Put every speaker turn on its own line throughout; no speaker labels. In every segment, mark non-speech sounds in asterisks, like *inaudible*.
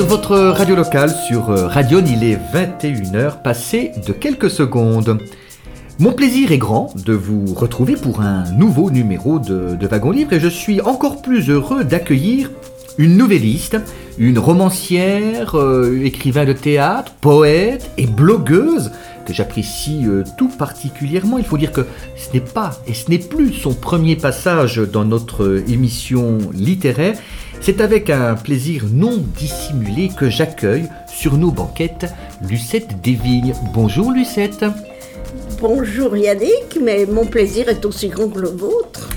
Sur votre radio locale, sur euh, Radion, il est 21h passé de quelques secondes. Mon plaisir est grand de vous retrouver pour un nouveau numéro de, Wagon Livre et je suis encore plus heureux d'accueillir une nouvelliste, une romancière, euh, écrivain de théâtre, poète et blogueuse que j'apprécie euh, tout particulièrement. Il faut dire que ce n'est pas et ce n'est plus son premier passage dans notre euh, émission littéraire. C'est avec un plaisir non dissimulé que j'accueille sur nos banquettes Lucette Desvignes. Bonjour Lucette.
Bonjour Yannick, mais mon plaisir est aussi grand que le vôtre.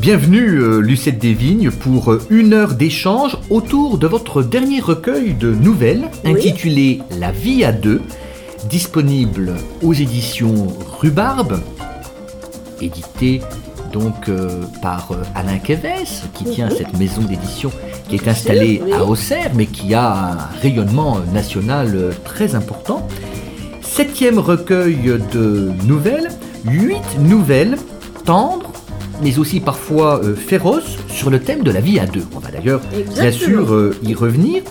Bienvenue euh, Lucette Desvignes pour euh, une heure d'échange autour de votre dernier recueil de nouvelles
Oui.
intitulé La vie à deux, disponible aux éditions Rhubarbe, édité donc euh, par Alain Quévès, qui tient
Mhm.
cette maison d'édition qui est installée
oui.
à Auxerre, mais qui a un rayonnement national très important. Septième recueil de nouvelles, huit nouvelles tendres, mais aussi parfois euh, féroces, sur le thème de la vie à deux. On va d'ailleurs bien sûr euh, y revenir.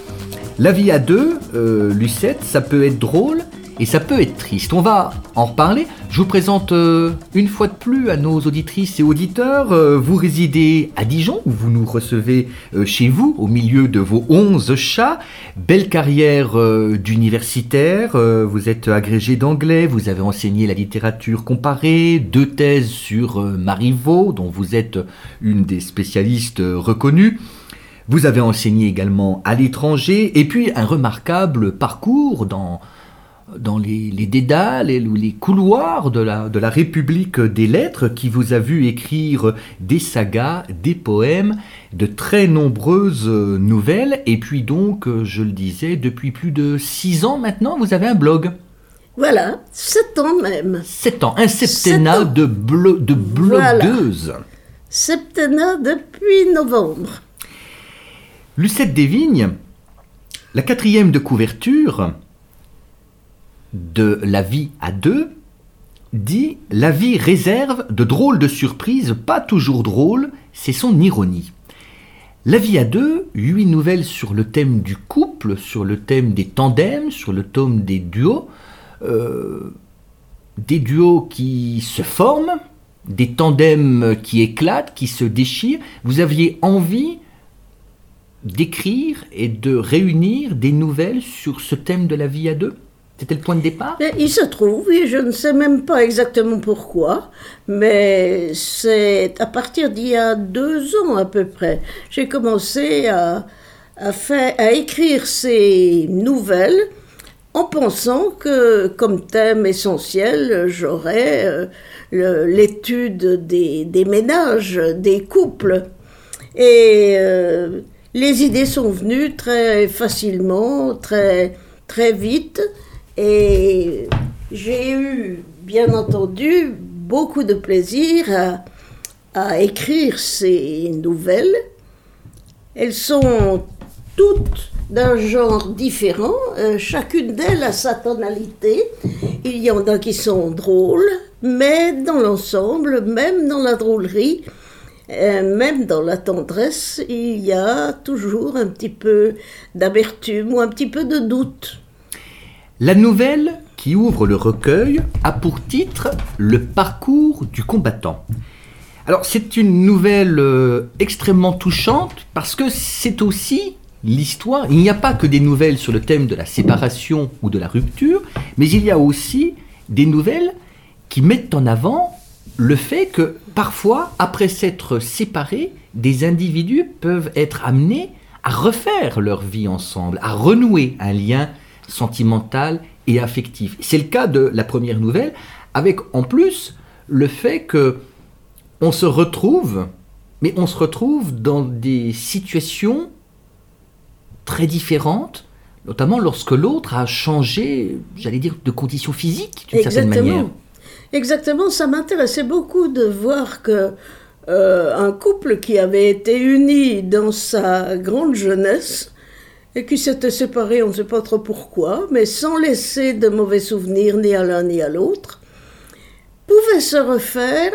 La vie à deux, euh, Lucette, ça peut être drôle et ça peut être triste. On va en reparler. Je vous présente euh, une fois de plus à nos auditrices et auditeurs. euh, vous résidez à Dijon, où vous nous recevez euh, chez vous, au milieu de vos 11 chats. Belle carrière d'universitaire. vous êtes agrégé d'anglais, vous avez enseigné la littérature comparée, deux thèses sur Marivaux, dont vous êtes une des spécialistes reconnues. Vous avez enseigné également à l'étranger, et puis un remarquable parcours dans, dans les, les dédales et les couloirs de la, de la République des Lettres qui vous a vu écrire des sagas, des poèmes, de très nombreuses euh, nouvelles, et puis donc, euh, je le disais, depuis plus de six ans maintenant, vous avez un blog.
Voilà, sept ans même.
Sept ans, un septennat
ans.
de, blo- de
Voilà.
blogueuses.
Septennat depuis novembre.
Lucette Desvignes, la quatrième de couverture de La vie à deux, dit La vie réserve de drôles de surprises, pas toujours drôles, c'est son ironie. La vie à deux, huit nouvelles sur le thème du couple, sur le thème des tandems, sur le thème des duos, euh, des duos qui se forment, des tandems qui éclatent, qui se déchirent. Vous aviez envie d'écrire et de réunir des nouvelles sur ce thème de la vie à deux? C'était le point de départ?
Mais il se trouve, et je ne sais même pas exactement pourquoi, mais c'est à partir d'il y a deux ans à peu près, j'ai commencé à, écrire ces nouvelles en pensant que comme thème essentiel, j'aurais euh, l'étude des, des ménages, des couples. Et euh, les idées sont venues très facilement, très, très vite. Et j'ai eu, bien entendu, beaucoup de plaisir à, écrire ces nouvelles. Elles sont toutes d'un genre différent, euh, chacune d'elles a sa tonalité. Il y en a qui sont drôles, mais dans l'ensemble, même dans la drôlerie, euh, même dans la tendresse, il y a toujours un petit peu d'amertume ou un petit peu de doute.
La nouvelle qui ouvre le recueil a pour titre Le parcours du combattant. Alors c'est une nouvelle euh, extrêmement touchante parce que c'est aussi l'histoire. Il n'y a pas que des nouvelles sur le thème de la séparation ou de la rupture, mais il y a aussi des nouvelles qui mettent en avant le fait que parfois, après s'être séparés, des individus peuvent être amenés à refaire leur vie ensemble, à renouer un lien sentimental et affectif. C'est le cas de la première nouvelle, avec en plus le fait que on se retrouve, mais on se retrouve dans des situations très différentes, notamment lorsque l'autre a changé, j'allais dire, de conditions physiques d'une certaine manière.
Exactement, ça m'intéressait beaucoup de voir que euh, un couple qui avait été uni dans sa grande jeunesse et qui s'étaient séparés, on ne sait pas trop pourquoi, mais sans laisser de mauvais souvenirs ni à l'un ni à l'autre, pouvaient se refaire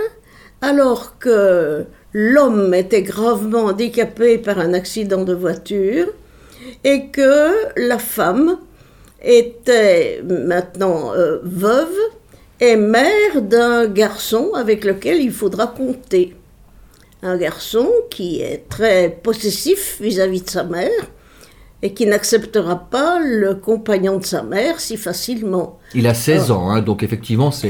alors que l'homme était gravement handicapé par un accident de voiture et que la femme était maintenant euh, veuve et mère d'un garçon avec lequel il faudra compter. Un garçon qui est très possessif vis-à-vis de sa mère et qui n'acceptera pas le compagnon de sa mère si facilement.
Il a 16 ans, hein, donc effectivement, c'est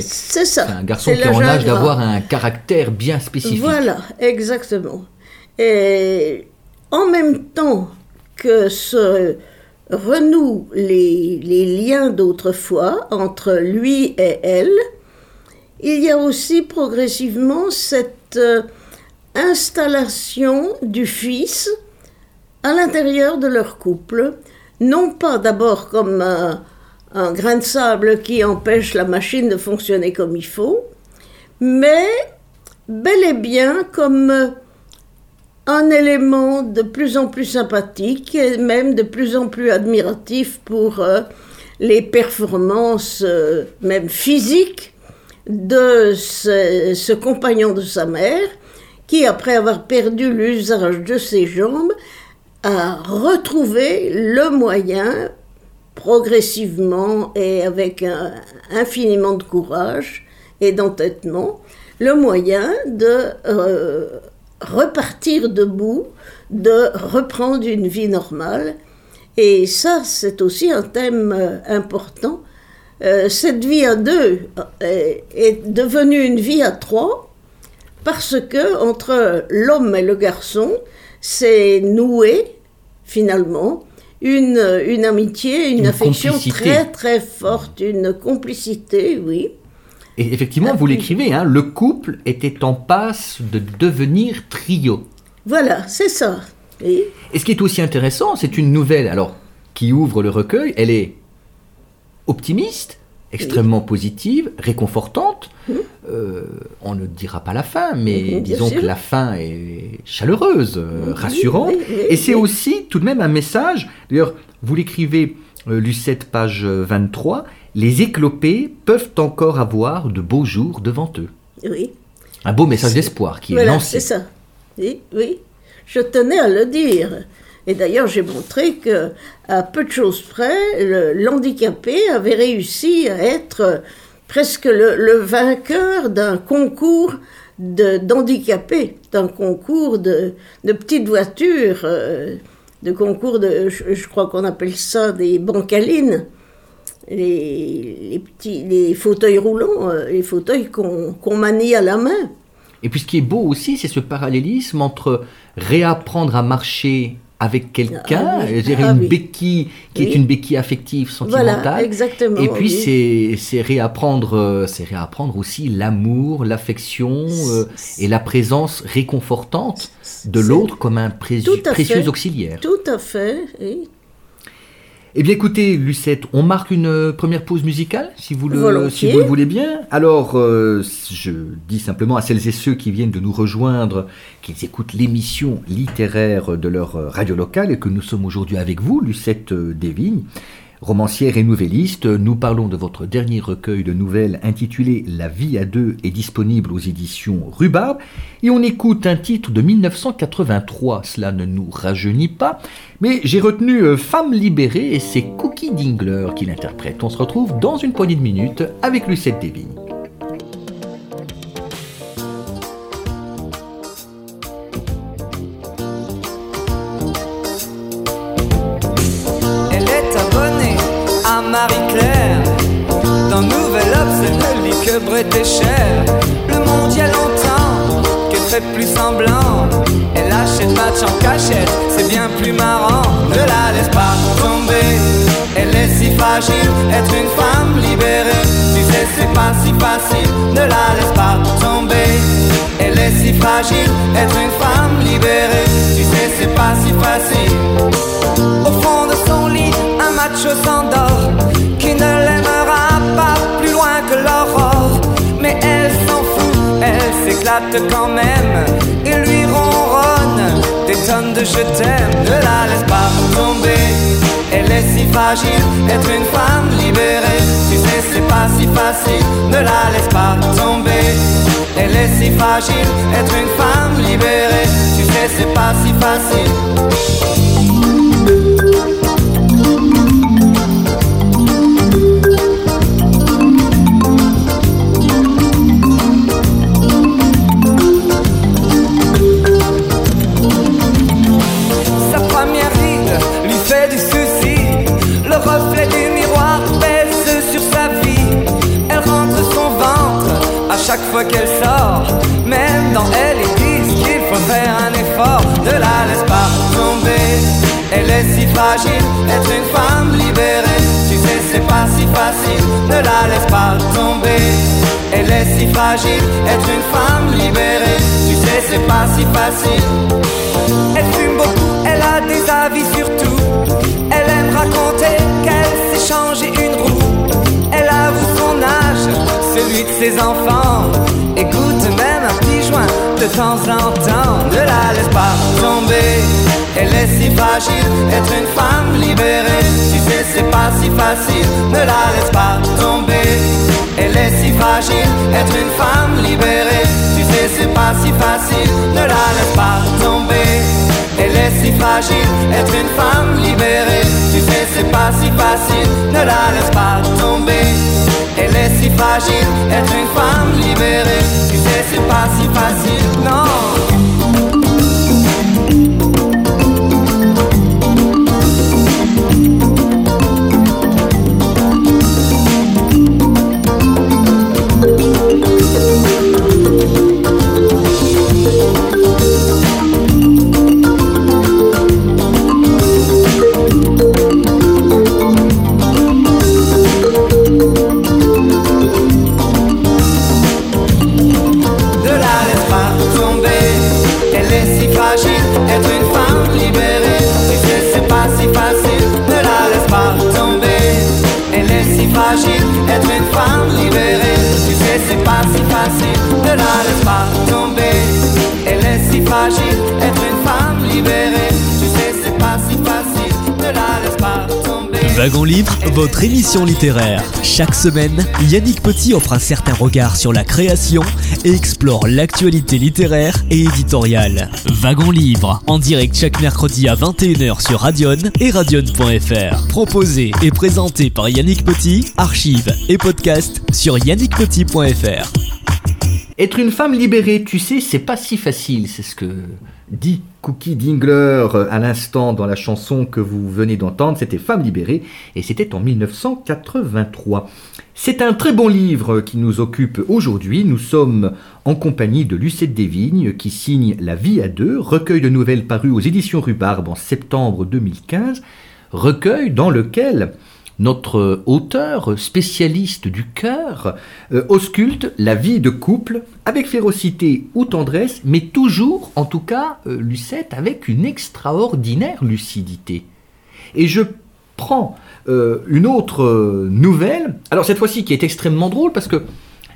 un garçon qui est en âge d'avoir un caractère bien spécifique.
Voilà, exactement. Et en même temps que se renouent les, les liens d'autrefois entre lui et elle, il y a aussi progressivement cette euh, installation du fils à l'intérieur de leur couple, non pas d'abord comme un, grain de sable qui empêche la machine de fonctionner comme il faut, mais bel et bien comme un élément de plus en plus sympathique et même de plus en plus admiratif pour euh, les performances, euh, même physiques, de ce, compagnon de sa mère, qui, après avoir perdu l'usage de ses jambes, a retrouvé le moyen, progressivement et avec infiniment de courage et d'entêtement, le moyen de euh, repartir debout, de reprendre une vie normale. Et ça, c'est aussi un thème euh, important. Euh, cette vie à deux est devenue une vie à trois parce que entre l'homme et le garçon, c'est noué finalement une, une amitié, une, affection très très forte, une complicité, oui.
Et effectivement, vous l'écrivez, hein, le couple était en passe de devenir trio.
Voilà, c'est ça.
Et ce qui est aussi intéressant, c'est une nouvelle, alors, qui ouvre le recueil, elle est optimiste, extrêmement positive, réconfortante. Hum. Euh, on ne dira pas la fin, mais disons que la fin est chaleureuse, euh, rassurante. et c'est aussi tout de même un message. D'ailleurs, vous l'écrivez, euh, Lucette, page 23. Les éclopés peuvent encore avoir de beaux jours devant eux.
Oui.
Un beau message d'espoir qui est lancé.
C'est ça. Oui, oui. Je tenais à le dire. Et d'ailleurs, j'ai montré que, à peu de choses près, l'handicapé avait réussi à être presque le, vainqueur d'un concours d'handicapés, d'un concours de, petites voitures, euh, de concours de, je, crois qu'on appelle ça des bancalines, les, petits, les fauteuils roulants, euh, les fauteuils qu'on manie à la main.
Et puis ce qui est beau aussi, c'est ce parallélisme entre réapprendre à marcher avec quelqu'un, ah, ah une béquille qui est une béquille affective, sentimentale.
Voilà, exactement.
Et puis c'est réapprendre, euh, c'est réapprendre aussi l'amour, l'affection euh, et la présence réconfortante de l'autre comme un précieux auxiliaire.
Tout à fait. Oui.
Eh bien écoutez, Lucette, on marque une euh, première pause musicale, si vous le, si vous le voulez bien. Alors, euh, je dis simplement à celles et ceux qui viennent de nous rejoindre qu'ils écoutent l'émission littéraire de leur euh, radio locale et que nous sommes aujourd'hui avec vous, Lucette Desvignes. Romancière et nouvelliste, nous parlons de votre dernier recueil de nouvelles intitulé La vie à deux est disponible aux éditions Rhubarbe et on écoute un titre de 1983, cela ne nous rajeunit pas, mais j'ai retenu euh, Femme libérée et c'est Cookie Dingler qui l'interprète. On se retrouve dans une poignée de minutes avec Lucette Desvignes.
Et Cher. Le monde y a longtemps qu'elle fait plus semblant. Elle achète match en cachette, c'est bien plus marrant. Ne la laisse pas tomber, elle est si fragile. Être une femme libérée, tu sais, c'est pas si facile. Ne la laisse pas tomber, elle est si fragile. Être une femme libérée, tu sais, c'est pas si facile. Au fond de son lit, un macho s'endort s'éclate quand même et lui ronronne des tonnes de je t'aime. Ne la laisse pas tomber. Elle est si fragile, être une femme libérée. Tu sais, c'est pas si facile. Ne la laisse pas tomber. Elle est si fragile, être une femme libérée. Tu sais, c'est pas si facile. Qu'elle sort. Même dans elle, ils disent qu'il faut faire un effort. Ne la laisse pas tomber. Elle est si fragile, être une femme libérée. Tu sais, c'est pas si facile. Ne la laisse pas tomber. Elle est si fragile, être une femme libérée. Tu sais, c'est pas si facile. Elle fume beaucoup, elle a des avis sur tout. Elle aime raconter qu'elle s'est changé une roue. Elle avoue son celui de ses enfants. Écoute même un petit joint de temps en temps. Ne la laisse pas tomber. Elle est si fragile, être une femme libérée. Tu sais, c'est pas si facile. Ne la laisse pas tomber. Elle est si fragile, être une femme libérée. Tu sais, c'est pas si facile. Ne la laisse pas tomber. Elle est si fragile, être une femme libérée. Tu sais, c'est pas si facile. Ne la laisse. Elle est si fragile, être une femme libérée. Tu sais, c'est pas si facile. Non.
Wagon Livre, votre émission littéraire. Chaque semaine, Yannick Petit offre un certain regard sur la création et explore l'actualité littéraire et éditoriale. Wagon Livre, en direct chaque mercredi à 21h sur Radion et radion.fr. Proposé et présenté par Yannick Petit, archives et podcast sur yannickpetit.fr.
Être une femme libérée, tu sais, c'est pas si facile, c'est ce que dit Cookie Dingler à l'instant dans la chanson que vous venez d'entendre, c'était Femme libérée, et c'était en 1983. C'est un très bon livre qui nous occupe aujourd'hui. Nous sommes en compagnie de Lucette Desvignes qui signe La vie à deux, recueil de nouvelles paru aux éditions Rhubarbe en septembre 2015, recueil dans lequel notre auteur spécialiste du cœur euh, ausculte la vie de couple avec férocité ou tendresse, mais toujours, en tout cas, euh, Lucette, avec une extraordinaire lucidité. Et je prends euh, une autre nouvelle, alors cette fois-ci qui est extrêmement drôle parce que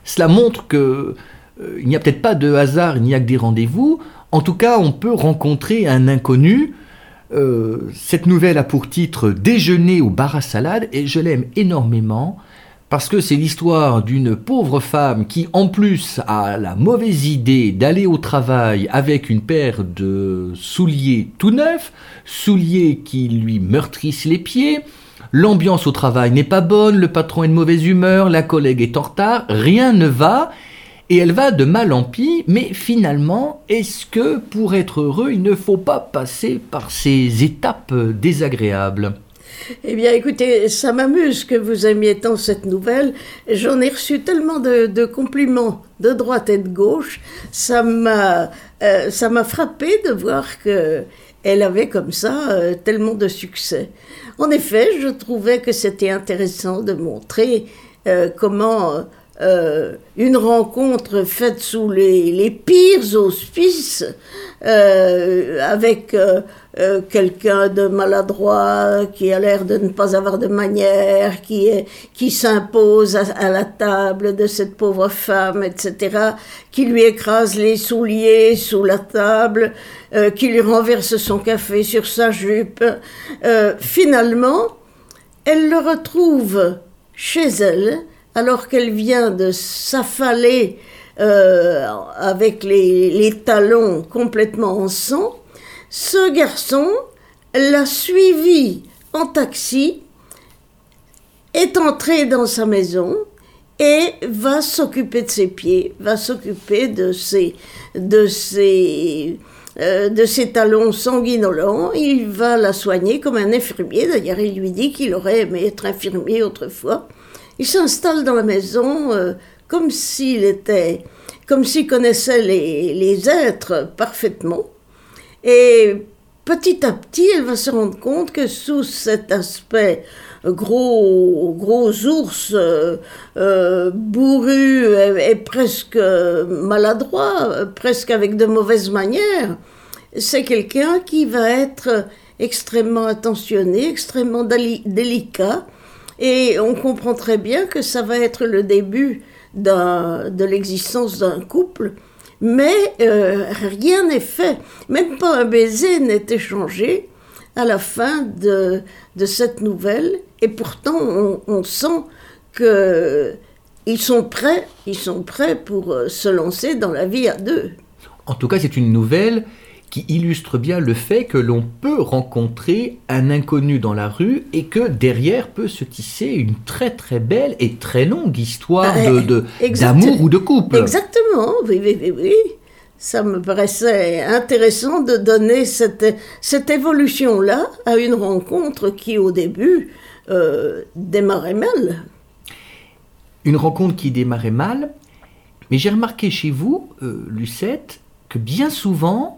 cela montre que il n'y a peut-être pas de hasard, il n'y a que des rendez-vous. En tout cas, on peut rencontrer un inconnu. Euh, cette nouvelle a pour titre Déjeuner au bar à salade et je l'aime énormément parce que c'est l'histoire d'une pauvre femme qui en plus a la mauvaise idée d'aller au travail avec une paire de souliers tout neufs, souliers qui lui meurtrissent les pieds. L'ambiance au travail n'est pas bonne, le patron est de mauvaise humeur, la collègue est en retard, rien ne va, et elle va de mal en pis, mais finalement, est-ce que pour être heureux, il ne faut pas passer par ces étapes désagréables?
Eh bien, écoutez, ça m'amuse que vous aimiez tant cette nouvelle. J'en ai reçu tellement de, compliments de droite et de gauche. Ça m'a, euh, ça m'a frappé de voir que elle avait comme ça euh, tellement de succès. En effet, je trouvais que c'était intéressant de montrer euh, comment euh, une rencontre faite sous les, pires auspices euh, avec euh, quelqu'un de maladroit qui a l'air de ne pas avoir de manière, qui, qui s'impose à, la table de cette pauvre femme, etc., qui lui écrase les souliers sous la table, qui lui renverse son café sur sa jupe. Finalement, elle le retrouve chez elle, alors qu'elle vient de s'affaler euh, avec les, talons complètement en sang. Ce garçon l'a suivi en taxi, est entré dans sa maison et va s'occuper de ses pieds, va s'occuper de ses, de ses, euh, de ses talons sanguinolents. Il va la soigner comme un infirmier. D'ailleurs, il lui dit qu'il aurait aimé être infirmier autrefois. Il s'installe dans la maison euh, comme s'il était, comme s'il connaissait les, êtres parfaitement. Et petit à petit, elle va se rendre compte que sous cet aspect gros, gros ours euh, euh, bourru et, presque maladroit, presque avec de mauvaises manières, c'est quelqu'un qui va être extrêmement attentionné, extrêmement délicat, et on comprend très bien que ça va être le début de l'existence d'un couple, mais euh, rien n'est fait, même pas un baiser n'est échangé à la fin de, cette nouvelle, et pourtant on, on sent que ils sont prêts, ils sont prêts pour euh, se lancer dans la vie à deux.
En tout cas, c'est une nouvelle qui illustre bien le fait que l'on peut rencontrer un inconnu dans la rue et que derrière peut se tisser une très très belle et très longue histoire de-
exact-
d'amour ou de couple.
Exactement, oui, oui, oui, oui. Ça me paraissait intéressant de donner cette, cette évolution-là à une rencontre qui, au début, euh, démarrait mal.
Une rencontre qui démarrait mal, mais j'ai remarqué chez vous, euh, Lucette, que bien souvent,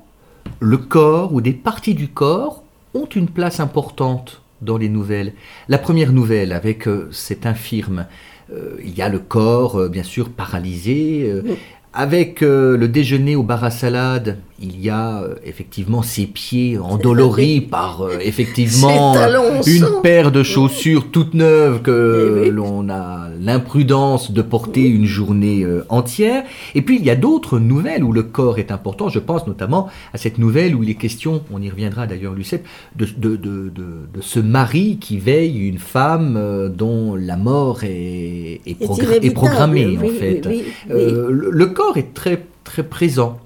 le corps ou des parties du corps ont une place importante dans les nouvelles. La première nouvelle avec euh, cet infirme, euh, il y a le corps, euh, bien sûr, paralysé.
Oui.
Avec le déjeuner au bar à salade, il y a euh, effectivement ses pieds endoloris *laughs* par euh, effectivement
en
une paire de chaussures toutes neuves que
Eh oui.
l'on a l'imprudence de porter une journée euh, entière. Et puis il y a d'autres nouvelles où le corps est important. Je pense notamment à cette nouvelle où il est question, on y reviendra d'ailleurs Lucette, de, de, de, de- ce mari qui veille une femme euh, dont la mort est, est, programmée en fait. Euh, le, le corps est très très présent.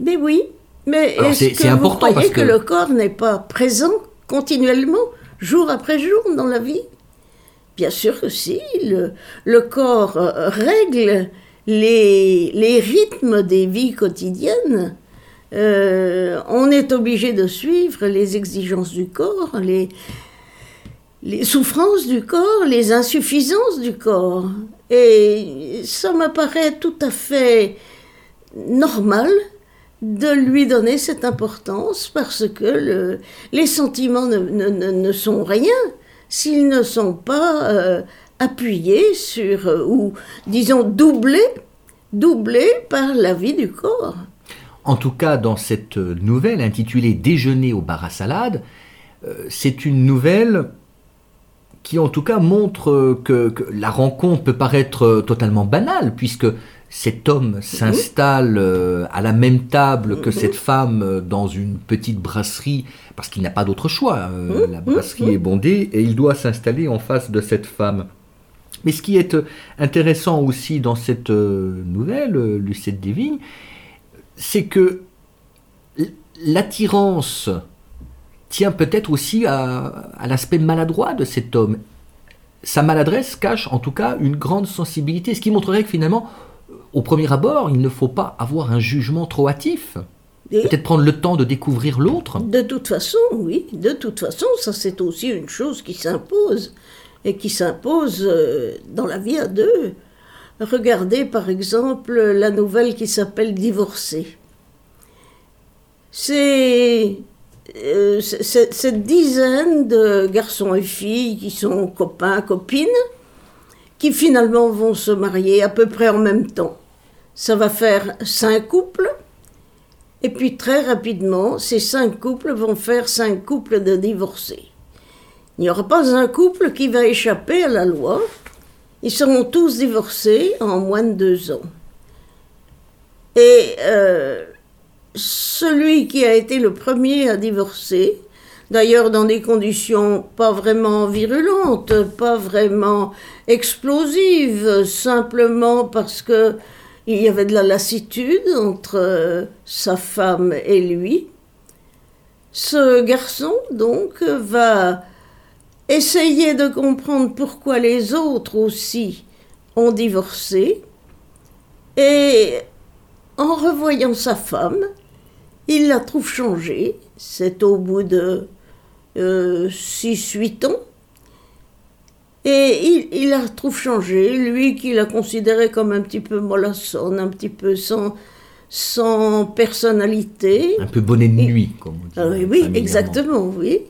Mais oui, mais est-ce que vous
important
croyez
parce
que...
que-
le corps n'est pas présent continuellement, jour après jour dans la vie? Bien sûr que si, le, le corps euh, règle les, les rythmes des vies quotidiennes. Euh, on est obligé de suivre les exigences du corps, les, les souffrances du corps, les insuffisances du corps. Et ça me paraît tout à fait normal de lui donner cette importance parce que le- les sentiments ne, sont rien s'ils ne sont pas euh, appuyés sur, euh, ou disons doublés, doublés par la vie du corps.
En tout cas, dans cette nouvelle intitulée Déjeuner au bar à salade, euh, c'est une nouvelle qui en tout cas montre que, la rencontre peut paraître totalement banale, puisque cet homme s'installe euh, à la même table que cette femme euh, dans une petite brasserie, parce qu'il n'a pas d'autre choix. euh, la brasserie est bondée et il doit s'installer en face de cette femme. Mais ce qui est intéressant aussi dans cette nouvelle, Lucette Desvignes, c'est que l'attirance tient peut-être aussi à, à l'aspect maladroit de cet homme. Sa maladresse cache en tout cas une grande sensibilité, ce qui montrerait que finalement, au premier abord, il ne faut pas avoir un jugement trop hâtif. Peut-être prendre le temps de découvrir l'autre.
de toute façon, oui, de toute façon, ça c'est aussi une chose qui s'impose et qui s'impose euh, dans la vie à deux. Regardez par exemple la nouvelle qui s'appelle Divorcé. C'est euh, cette dizaine de garçons et filles qui sont copains, copines, qui finalement vont se marier à peu près en même temps. Ça va faire cinq couples. Et puis très rapidement, ces cinq couples vont faire cinq couples de divorcés. Il n'y aura pas un couple qui va échapper à la loi. Ils seront tous divorcés en moins de deux ans. Et euh, celui qui a été le premier à divorcer, d'ailleurs dans des conditions pas vraiment virulentes, pas vraiment explosives, simplement parce que il y avait de la lassitude entre euh, sa femme et lui. Ce garçon, donc, va essayer de comprendre pourquoi les autres aussi ont divorcé. Et en revoyant sa femme, il la trouve changée. C'est au bout de 6-8 euh, ans. Et il, il, la trouve changée, lui qui la considérait comme un petit peu mollassonne, un petit peu sans, sans personnalité.
Un peu bonnet de nuit, comme on dit.
Ah oui, oui exactement, oui.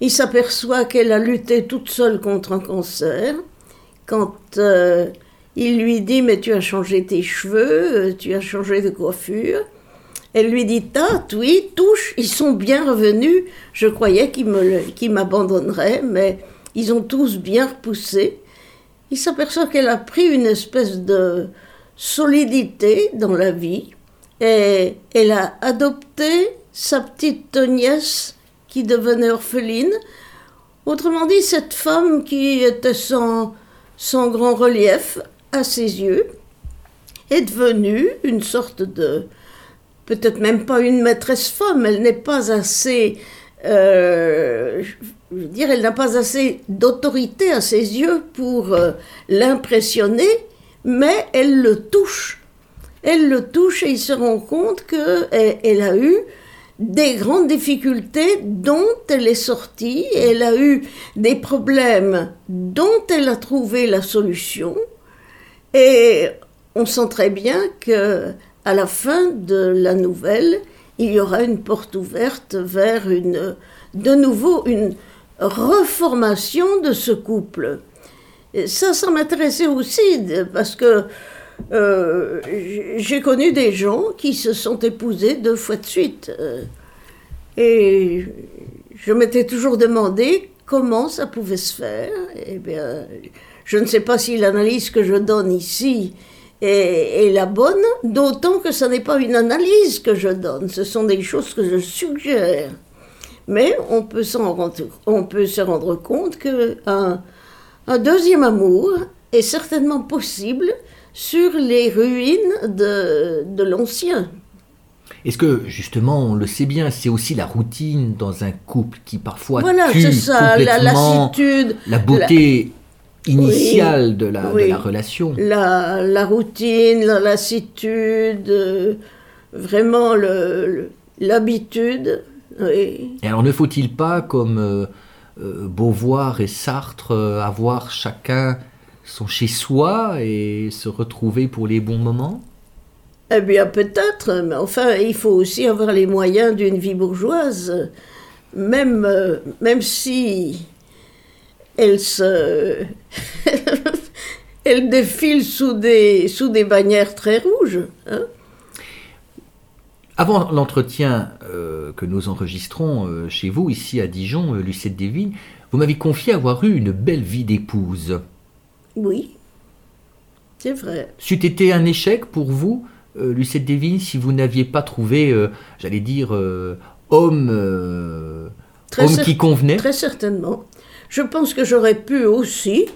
Il s'aperçoit qu'elle a lutté toute seule contre un cancer. Quand euh, il lui dit Mais tu as changé tes cheveux, euh, tu as changé de coiffure. Elle lui dit Ah, oui, touche, ils sont bien revenus. Je croyais qu'ils m'abandonneraient, mais ils ont tous bien repoussé. Il s'aperçoit qu'elle a pris une espèce de solidité dans la vie et elle a adopté sa petite nièce qui devenait orpheline. Autrement dit, cette femme qui était sans, sans grand relief à ses yeux est devenue une sorte de, peut-être même pas une maîtresse femme, elle n'est pas assez, euh, je veux dire, elle n'a pas assez d'autorité à ses yeux pour euh, l'impressionner, mais elle le touche. Elle le touche et il se rend compte qu'elle a eu des grandes difficultés dont elle est sortie, elle a eu des problèmes dont elle a trouvé la solution, et on sent très bien que à la fin de la nouvelle, il y aura une porte ouverte vers une, de nouveau une reformation de ce couple. Ça, ça m'intéressait aussi parce que euh, j'ai connu des gens qui se sont épousés deux fois de suite. Euh, et je m'étais toujours demandé comment ça pouvait se faire. Eh bien, je ne sais pas si l'analyse que je donne ici est, est la bonne, d'autant que ce n'est pas une analyse que je donne, ce sont des choses que je suggère. Mais on peut, rendre, on peut se rendre compte qu'un un deuxième amour est certainement possible sur les ruines de, de l'ancien.
Est-ce que, justement, on le sait bien, c'est aussi la routine dans un couple qui parfois
voilà,
tue
ça, la lassitude,
la beauté initiale de, la, de, la, relation
la, la, routine, la lassitude, euh, vraiment l'habitude. Oui.
Et alors, ne faut-il pas, comme euh, euh, Beauvoir et Sartre, avoir chacun son chez-soi et se retrouver pour les bons moments?
Eh bien, peut-être, mais enfin, il faut aussi avoir les moyens d'une vie bourgeoise, même, euh, même si elle se. *laughs* elle défile sous des, sous des bannières très rouges. Hein.
Avant l'entretien euh, que nous enregistrons euh, chez vous, ici à Dijon, Lucette Desvignes, vous m'avez confié avoir eu une belle vie d'épouse.
Oui, c'est vrai.
C'eût été un échec pour vous, euh, Lucette Devine, si vous n'aviez pas trouvé, euh, j'allais dire, euh, homme, homme qui convenait?
Très certainement. Je pense que j'aurais pu aussi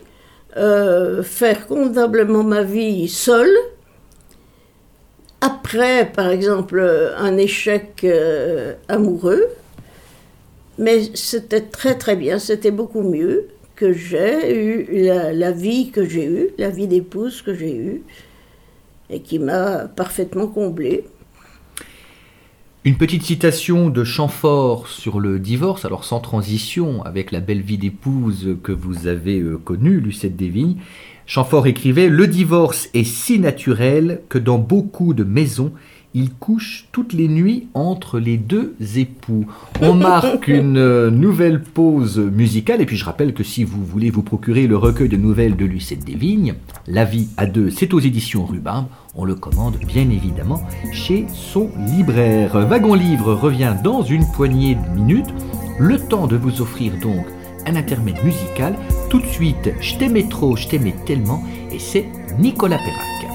faire convenablement ma vie seule. Après, par exemple, un échec amoureux, mais c'était très très bien, c'était beaucoup mieux que j'ai eu, la, vie que j'ai eue, la vie d'épouse que j'ai eue, et qui m'a parfaitement comblée.
Une petite citation de Chamfort sur le divorce, alors sans transition avec la belle vie d'épouse que vous avez euh, connue, Lucette Desvignes. Chamfort écrivait Le divorce est si naturel que dans beaucoup de maisons,
il couche toutes les nuits entre les deux époux. On marque *laughs* une euh, nouvelle pause musicale, et puis je rappelle que si vous voulez vous procurer le recueil de nouvelles de Lucette Desvignes, La vie à deux, c'est aux éditions Rhubarbe. On le commande bien évidemment chez son libraire. Wagon Livre revient dans une poignée de minutes. Le temps de vous offrir donc un intermède musical tout de suite Je t'aimais trop, je t'aimais tellement, et c'est Nicolas Perrac.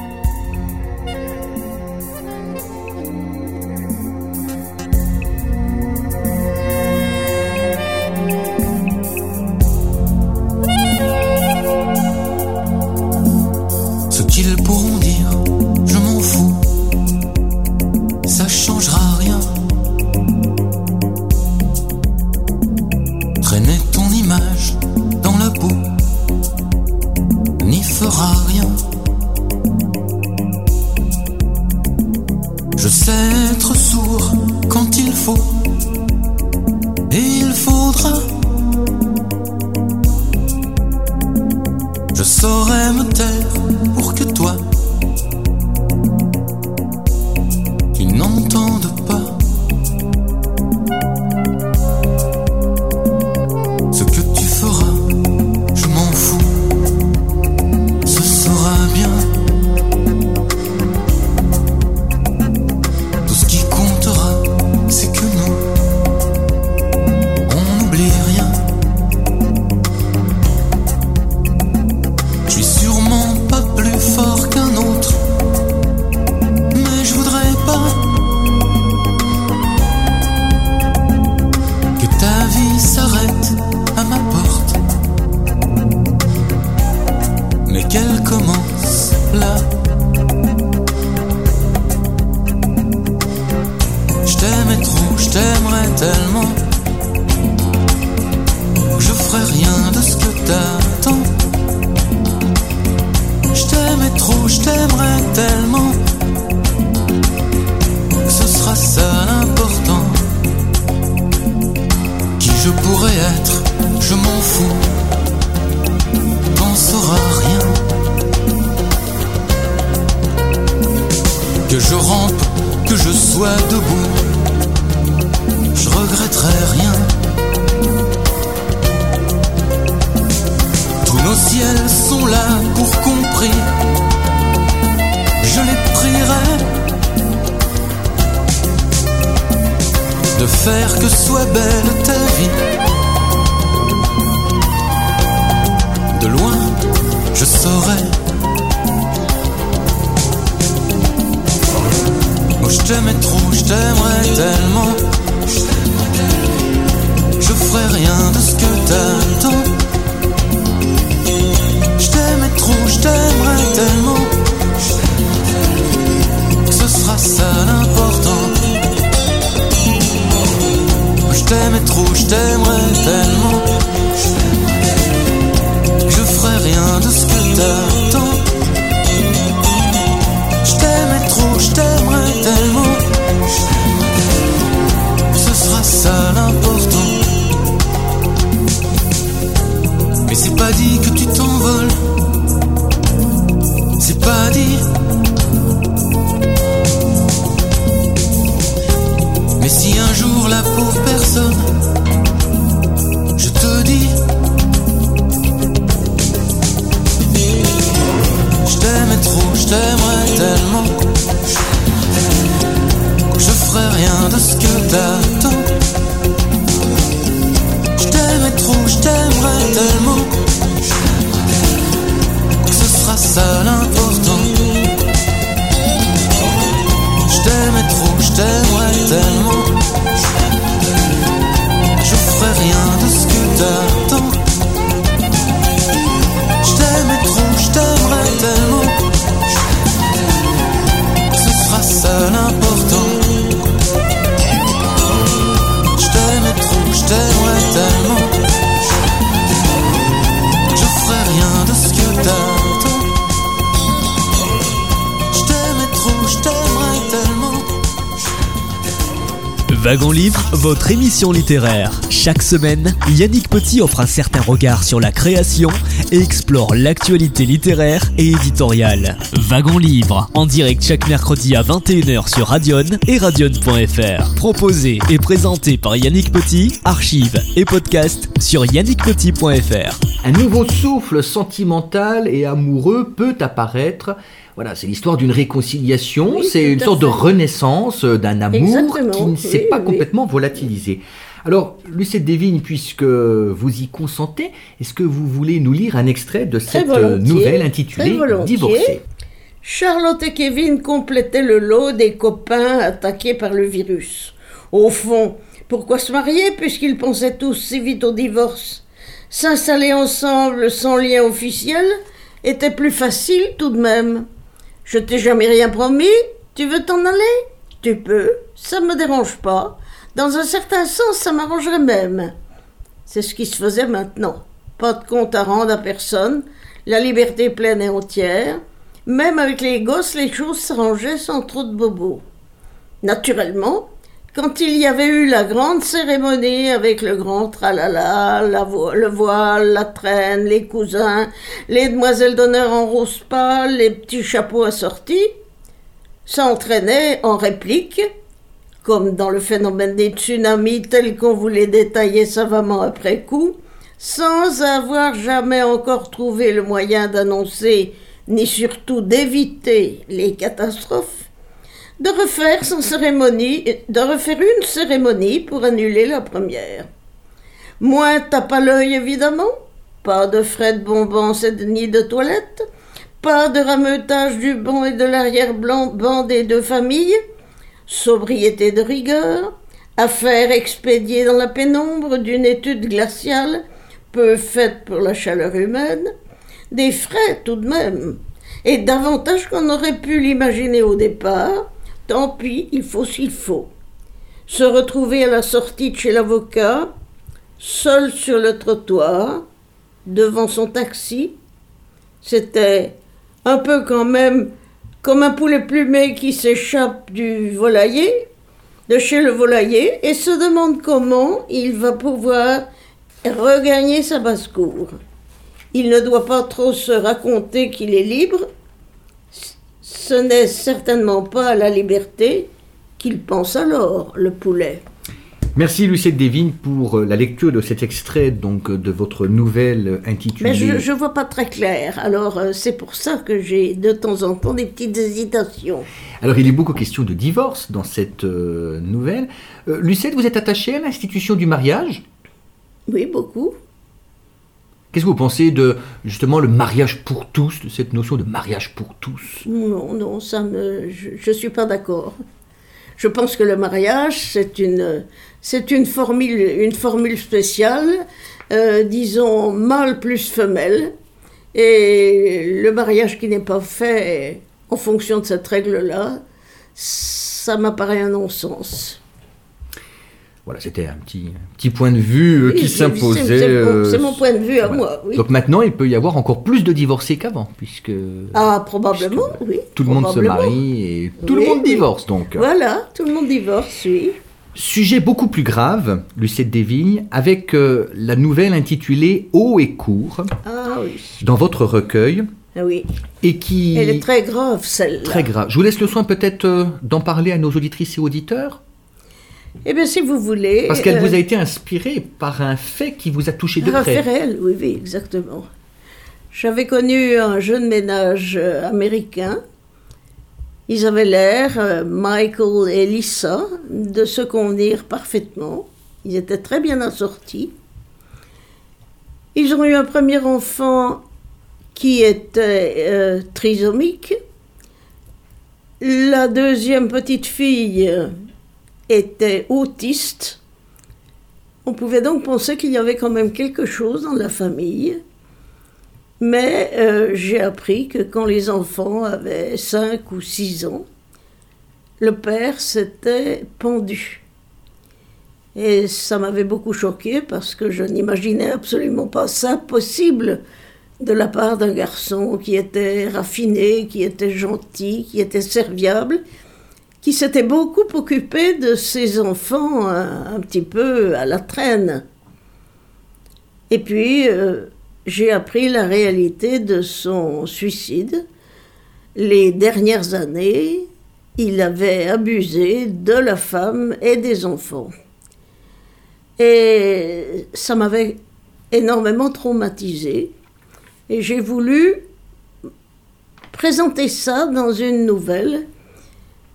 jour la pauvre personne. Je te dis, je t'aimais trop, je t'aimerais tellement. Je ferai rien de ce que t'as.
Wagon Livre, votre émission littéraire. Chaque semaine, Yannick Petit offre un certain regard sur la création et explore l'actualité littéraire et éditoriale. Wagon Livre, en direct chaque mercredi à 21h sur Radion et radion.fr. Proposé et présenté par Yannick Petit, archives et podcast sur yannickpetit.fr.
Un nouveau souffle sentimental et amoureux peut apparaître voilà, c'est l'histoire d'une réconciliation,
Oui,
c'est une sorte de renaissance euh, d'un amour
Exactement,
qui ne s'est
oui,
pas
oui.
complètement volatilisé. Alors, Lucette Desvignes, puisque vous y consentez, est-ce que vous voulez nous lire un extrait de
Très
cette euh, nouvelle intitulée. Divorcée?
Charlotte et Kevin complétaient le lot des copains attaqués par le virus. Au fond, pourquoi se marier puisqu'ils pensaient tous si vite au divorce? S'installer ensemble sans lien officiel était plus facile tout de même. Je t'ai jamais rien promis, tu veux t'en aller? Tu peux, ça me dérange pas. Dans un certain sens, ça m'arrangerait même. C'est ce qui se faisait maintenant. Pas de compte à rendre à personne, la liberté pleine et entière. Même avec les gosses, les choses s'arrangeaient sans trop de bobos. Naturellement, quand il y avait eu la grande cérémonie avec le grand tralala, la le voile, la traîne, les cousins, les demoiselles d'honneur en rose pâle, les petits chapeaux assortis, ça entraînait en réplique, comme dans le phénomène des tsunamis tel qu'on voulait détailler savamment après coup, sans avoir jamais encore trouvé le moyen d'annoncer ni surtout d'éviter les catastrophes, de refaire une cérémonie pour annuler la première. Moins tape à l'œil évidemment, pas de frais de bonbons ni de toilette, pas de rameutage du banc et de l'arrière-band des deux familles, sobriété de rigueur, affaire expédiée dans la pénombre d'une étude glaciale, peu faite pour la chaleur humaine, des frais tout de même, et davantage qu'on aurait pu l'imaginer au départ, tant pis, il faut s'il faut. Se retrouver à la sortie de chez l'avocat, seul sur le trottoir, devant son taxi, c'était un peu quand même comme un poulet plumé qui s'échappe du volailler, de chez le volailler, et se demande comment il va pouvoir regagner sa basse-cour. Il ne doit pas trop se raconter qu'il est libre. Ce n'est certainement pas à la liberté qu'il pense alors, le poulet.
Merci Lucette Desvignes pour euh, la lecture de cet extrait donc euh, de votre nouvelle intitulée
Mais je ne vois pas très clair, alors euh, c'est pour ça que j'ai de temps en temps des petites hésitations.
Alors, il est beaucoup question de divorce dans cette euh, nouvelle. Euh, Lucette, vous êtes attachée à l'institution du mariage?
Oui, beaucoup.
Qu'est-ce que vous pensez de justement le mariage pour tous, de cette notion de mariage pour tous?
Non, non, ça me, je ne suis pas d'accord. Je pense que le mariage, c'est une, c'est une formule, une formule spéciale, euh, disons mâle plus femelle, et le mariage qui n'est pas fait en fonction de cette règle-là, ça m'apparaît un non-sens.
Voilà, c'était un petit, un petit point de vue euh,
Oui,
qui s'imposait.
c'est- c'est mon-
euh,
c'est mon point de vue à
voilà.
moi, oui.
Donc maintenant, il peut y avoir encore plus de divorcés qu'avant, puisque
Ah, probablement, oui.
tout le monde se marie et tout le monde divorce donc.
Voilà, tout le monde divorce, oui.
Sujet beaucoup plus grave, Lucette Desvignes, avec euh, la nouvelle intitulée Haut et court,
Ah oui,
dans votre recueil,
ah oui.
et qui
Elle est très grave, celle-là.
très grave. Je vous laisse le soin peut-être euh, d'en parler à nos auditrices et auditeurs,
Eh bien, si vous voulez.
parce qu'elle
euh,
vous a été inspirée par un fait qui vous a touché de près.
Raphaël, oui, oui, exactement. J'avais connu un jeune ménage euh, américain. Ils avaient l'air, euh, Michael et Lisa, de se convenir parfaitement. Ils étaient très bien assortis. Ils ont eu un premier enfant qui était euh, trisomique. La deuxième petite fille euh, était autiste. On pouvait donc penser qu'il y avait quand même quelque chose dans la famille. Mais euh, j'ai appris que quand les enfants avaient 5 ou 6 ans, le père s'était pendu. Et ça m'avait beaucoup choqué parce que je n'imaginais absolument pas ça possible de la part d'un garçon qui était raffiné, qui était gentil, qui était serviable, qui s'était beaucoup occupé de ses enfants un, un petit peu à la traîne. Et puis, euh, j'ai appris la réalité de son suicide. Les dernières années, il avait abusé de la femme et des enfants. Et ça m'avait énormément traumatisé. Et j'ai voulu présenter ça dans une nouvelle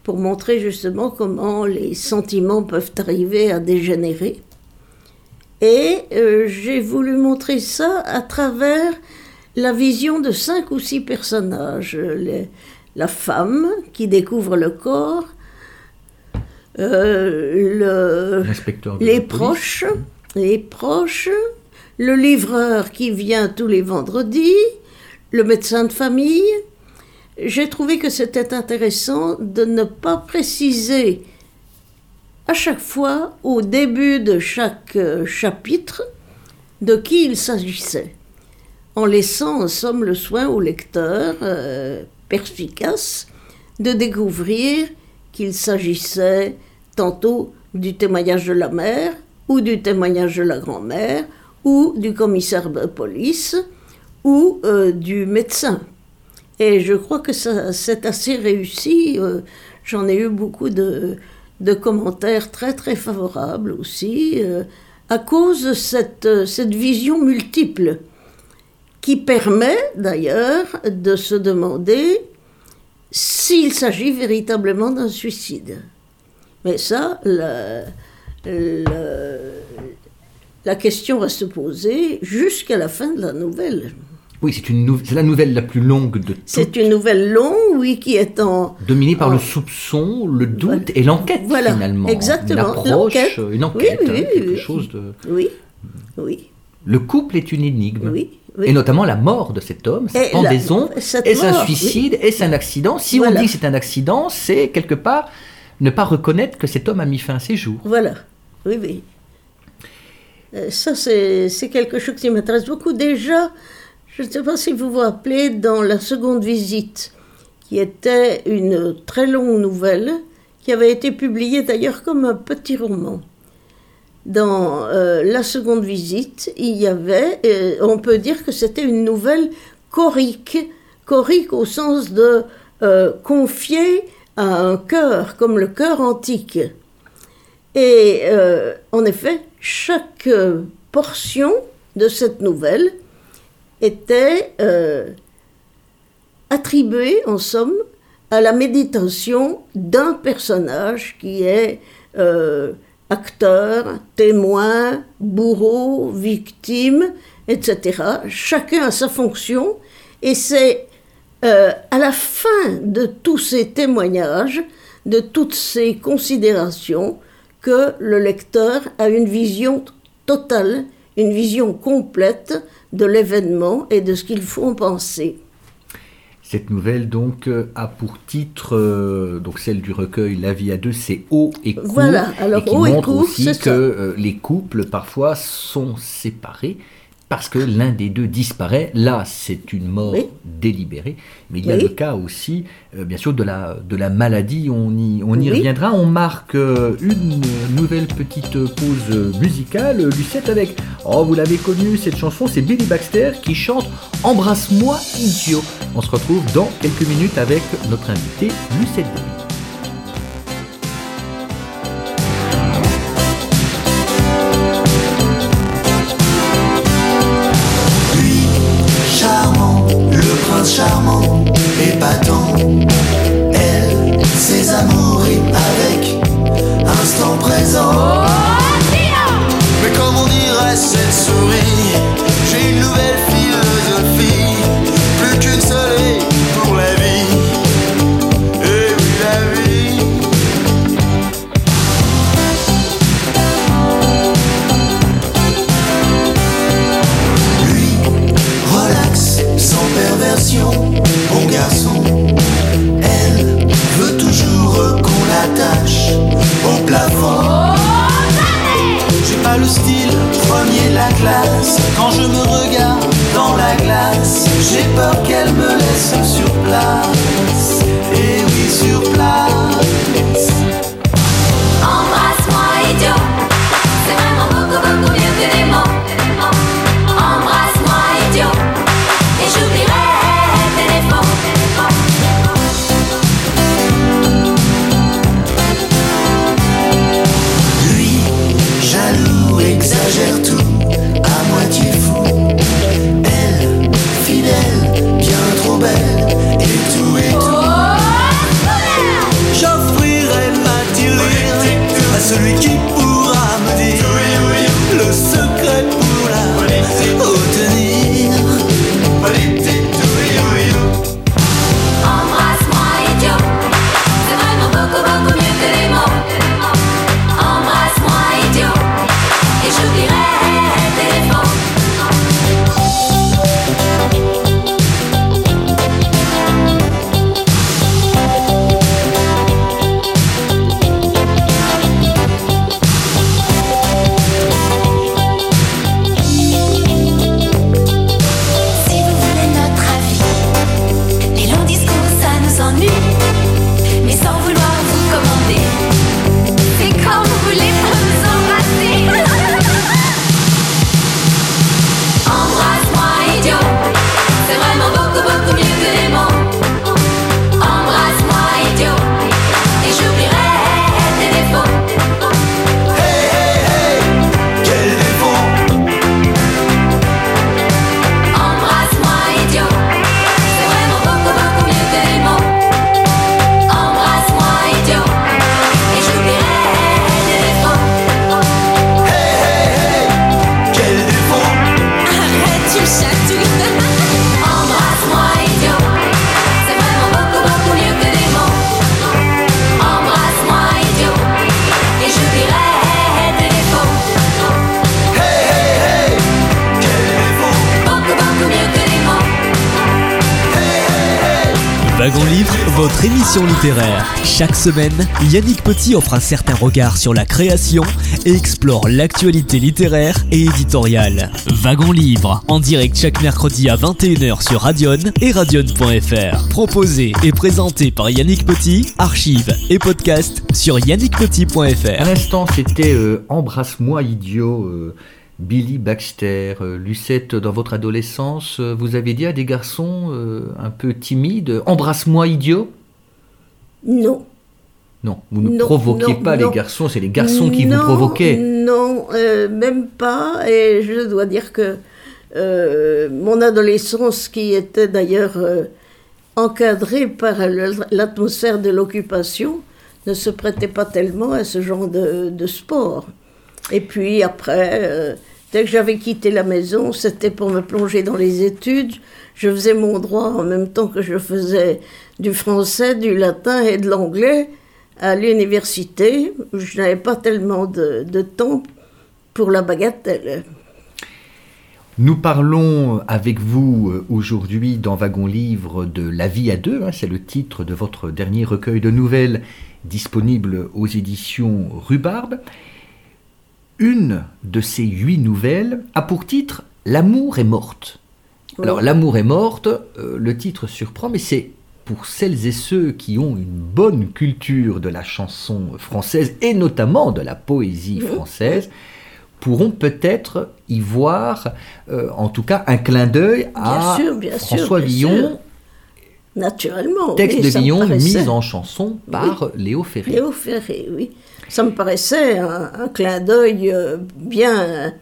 pour montrer justement comment les sentiments peuvent arriver à dégénérer. Et euh, j'ai voulu montrer ça à travers la vision de cinq ou six personnages. Les- la femme qui découvre le corps, euh, le, les proches, les proches, le livreur qui vient tous les vendredis, le médecin de famille. J'ai trouvé que c'était intéressant de ne pas préciser à chaque fois, au début de chaque euh, chapitre, de qui il s'agissait, en laissant en somme le soin au lecteur euh, perspicace de découvrir qu'il s'agissait tantôt du témoignage de la mère, ou du témoignage de la grand-mère, ou du commissaire de police, ou euh, du médecin. Et je crois que c'est assez réussi. euh, J'en ai eu beaucoup de, de commentaires très très favorables aussi, euh, à cause de cette, euh, cette vision multiple qui permet d'ailleurs de se demander s'il s'agit véritablement d'un suicide. Mais ça, la question va se poser jusqu'à la fin de la nouvelle.
Oui, c'est une nou- c'est la nouvelle la plus longue de toutes,
C'est une nouvelle longue, oui, qui est en...
dominée par le soupçon, le doute
Voilà.
et l'enquête
Voilà,
finalement.
exactement,
Une approche,
l'enquête.
une enquête,
Oui,
hein,
oui,
quelque
oui.
chose de...
Oui, oui,
Le couple est une énigme.
oui. oui.
Et notamment la mort de cet homme,
Et la-
pendaison,
cette
est-ce un suicide, est-ce un accident? Si
Voilà.
on dit que c'est un accident, c'est quelque part ne pas reconnaître que cet homme a mis fin à ses jours.
Voilà, oui, oui. Euh, Ça, c'est c'est quelque chose qui m'intéresse beaucoup. Déjà, je ne sais pas si vous vous rappelez, dans la seconde visite, qui était une très longue nouvelle, qui avait été publiée d'ailleurs comme un petit roman. Dans euh, la seconde visite, il y avait, euh, on peut dire que c'était une nouvelle chorique, chorique au sens de euh, confier à un cœur, comme le cœur antique. Et en effet, chaque portion de cette nouvelle était euh, attribuée, en somme, à la méditation d'un personnage qui est euh, acteur, témoin, bourreau, victime, etc. Chacun a sa fonction et c'est euh, à la fin de tous ces témoignages, de toutes ces considérations, que le lecteur a une vision totale, une vision complète de l'événement et de ce qu'il faut en penser.
Cette nouvelle donc a pour titre, euh, donc celle du recueil La vie à deux, c'est haut et court,
Voilà, alors
et qui
haut et
montre
court,
aussi que euh, les couples parfois sont séparés parce que l'un des deux disparaît. Là, c'est une mort
Oui.
délibérée, mais il y a
Oui.
le cas aussi, euh, bien sûr, de la, de la maladie. On y, on y
Oui.
reviendra. On marque euh, une nouvelle petite pause musicale. Lucette avec, oh, vous l'avez connu, cette chanson, c'est Billy Baxter qui chante Embrasse-moi, idiot. On se retrouve dans quelques minutes avec notre invité, Lucette.
Wagon Livre, votre émission littéraire. Chaque semaine, Yannick Petit offre un certain regard sur la création et explore l'actualité littéraire et éditoriale. Wagon Livre, en direct chaque mercredi à 21h sur Radion et radion.fr. Proposé et présenté par Yannick Petit, archives et podcast sur
À
yannickpetit.fr.
l'instant, c'était euh, Embrasse-moi, idiot. euh, Billy Baxter, euh, Lucette, dans votre adolescence, euh, vous avez dit à des garçons euh, un peu timides Embrasse-moi, idiot
Non.
Non, vous ne
Non,
provoquiez
non,
pas
non.
les garçons, c'est les garçons qui vous provoquaient.
Non, euh, même pas. Et je dois dire que euh, mon adolescence, qui était d'ailleurs encadrée par l'atmosphère de l'occupation, ne se prêtait pas tellement à ce genre de, de sport. Et puis après, dès que j'avais quitté la maison, c'était pour me plonger dans les études. Je faisais mon droit en même temps que je faisais du français, du latin et de l'anglais à l'université. Je n'avais pas tellement de, de temps pour la bagatelle.
Nous parlons avec vous euh, aujourd'hui dans Wagon Livre de La vie à deux, hein, c'est le titre de votre dernier recueil de nouvelles disponible aux éditions Rhubarbe. Une de ces huit nouvelles a pour titre L'amour est morte.
Oui.
Alors l'amour est morte, euh, le titre surprend, mais c'est pour celles et ceux qui ont une bonne culture de la chanson française et notamment de la poésie française, pourront peut-être y voir, euh, en tout cas, un clin d'œil à
sûr, bien sûr,
François
bien
Villon,
sûr. Naturellement.
texte
oui,
de Villon
paraissait-
mis en chanson par Léo Ferré.
Léo Ferré, oui. Ça me paraissait un, un clin d'œil euh, bien,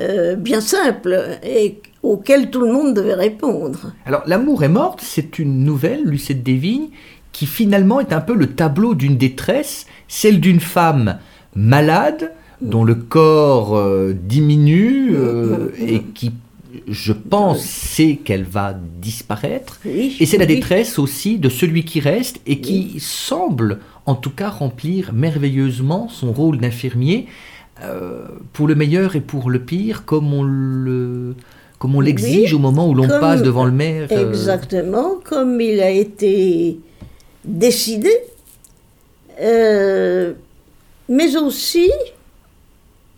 euh, bien simple et auquel tout le monde devait répondre.
Alors, L'amour est morte, c'est une nouvelle, Lucette Desvignes, qui finalement est un peu le tableau d'une détresse, celle d'une femme malade, dont le corps euh, diminue euh, et qui, je pense, sait qu'elle va disparaître.
Oui,
Et c'est la détresse aussi de celui qui reste et qui semble, en tout cas, remplir merveilleusement son rôle d'infirmier, euh, pour le meilleur et pour le pire, comme on le comme on
Oui,
l'exige au moment où l'on passe devant le maire. euh,
Exactement, comme il a été décidé, Euh, mais aussi,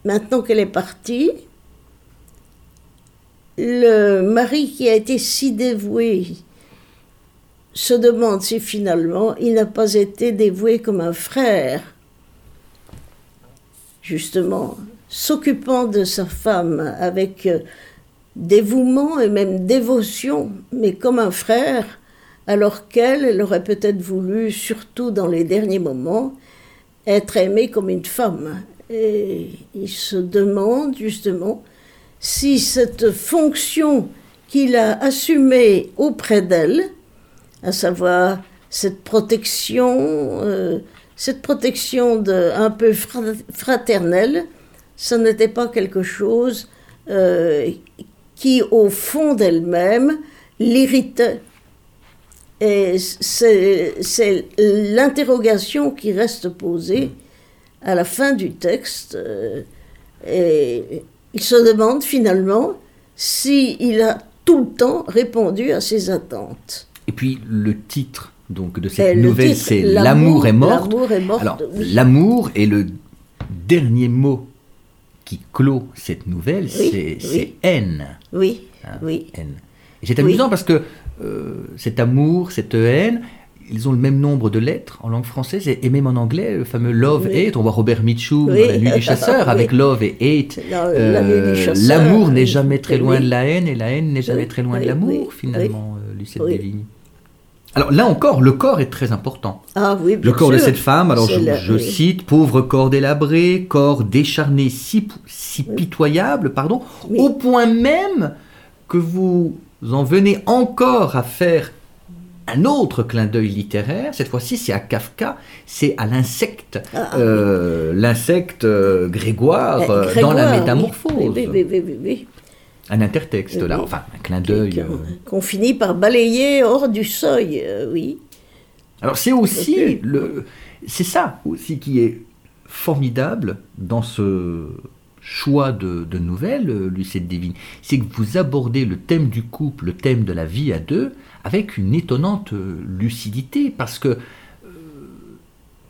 maintenant qu'elle est partie, le mari qui a été si dévoué se demande si finalement il n'a pas été dévoué comme un frère, justement, s'occupant de sa femme avec euh, dévouement et même dévotion, mais comme un frère, alors qu'elle, elle aurait peut-être voulu, surtout dans les derniers moments, être aimée comme une femme. Et il se demande justement si cette fonction qu'il a assumée auprès d'elle, à savoir cette protection, euh, cette protection un peu fra- fraternelle, ça n'était pas quelque chose euh, qui, au fond d'elle-même, l'irritait. Et c'est l'interrogation qui reste posée à la fin du texte. euh, il se demande finalement s'il a tout le temps répondu à ses attentes.
Et puis le titre donc de
Et
cette
le
nouvelle, c'est L'amour est mort.
L'amour est mort.
Alors
oui.
l'amour est le dernier mot qui clôt cette nouvelle, c'est
oui.
haine.
Oui,
hein,
oui.
haine. Et c'est amusant parce que euh, cet amour, cette haine, ils ont le même nombre de lettres en langue française et, et même en anglais, le fameux love
Oui.
hate. On voit Robert Mitchum
Oui.
dans La Nuit du Chasseur *laughs*
Oui.
avec love et hate.
La
Euh,
Nuit du Chasseur,
L'amour n'est jamais très loin de la haine et la haine n'est jamais très loin de l'amour, finalement, euh, Lucette
Oui.
Desvignes. Alors là encore, le corps est très important.
Ah oui,
Le
bien
corps de cette femme, alors je,
C'est la-
je
oui.
cite, pauvre corps délabré, corps décharné si, pitoyable, pardon,
Oui.
au point même que vous en venez encore à faire un autre clin d'œil littéraire, cette fois-ci c'est à Kafka, c'est à l'insecte,
Ah,
euh, l'insecte euh, Grégoire,
Eh,
euh,
Grégoire,
dans la métamorphose.
Oui, oui.
Un intertexte là, enfin un clin d'œil.
Qu'on- finit par balayer hors du seuil, oui.
Alors c'est aussi le, c'est ça aussi qui est formidable dans ce choix de, nouvelles, euh, Lucette Devine, c'est que vous abordez le thème du couple, le thème de la vie à deux, avec une étonnante euh, lucidité, parce que euh,